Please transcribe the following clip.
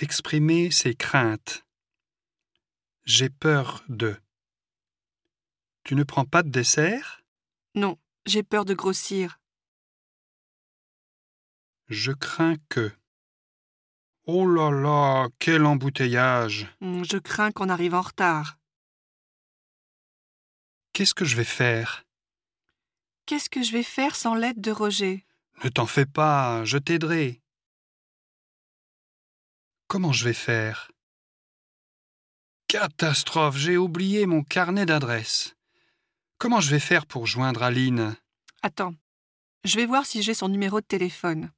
Exprimer ses craintes. J'ai peur de. Tu ne prends pas de dessert? Non, j'ai peur de grossir. Je crains que. Oh là là, quel embouteillage Hmm, Je crains qu'on arrive en retard. Qu'est-ce que je vais faire? Qu'est-ce que je vais faire sans l'aide de Roger? Ne t'en fais pas, je t'aiderai. Comment je vais faire? Catastrophe, j'ai oublié mon carnet d'adresses. Comment je vais faire pour joindre Aline? Attends, je vais voir si j'ai son numéro de téléphone.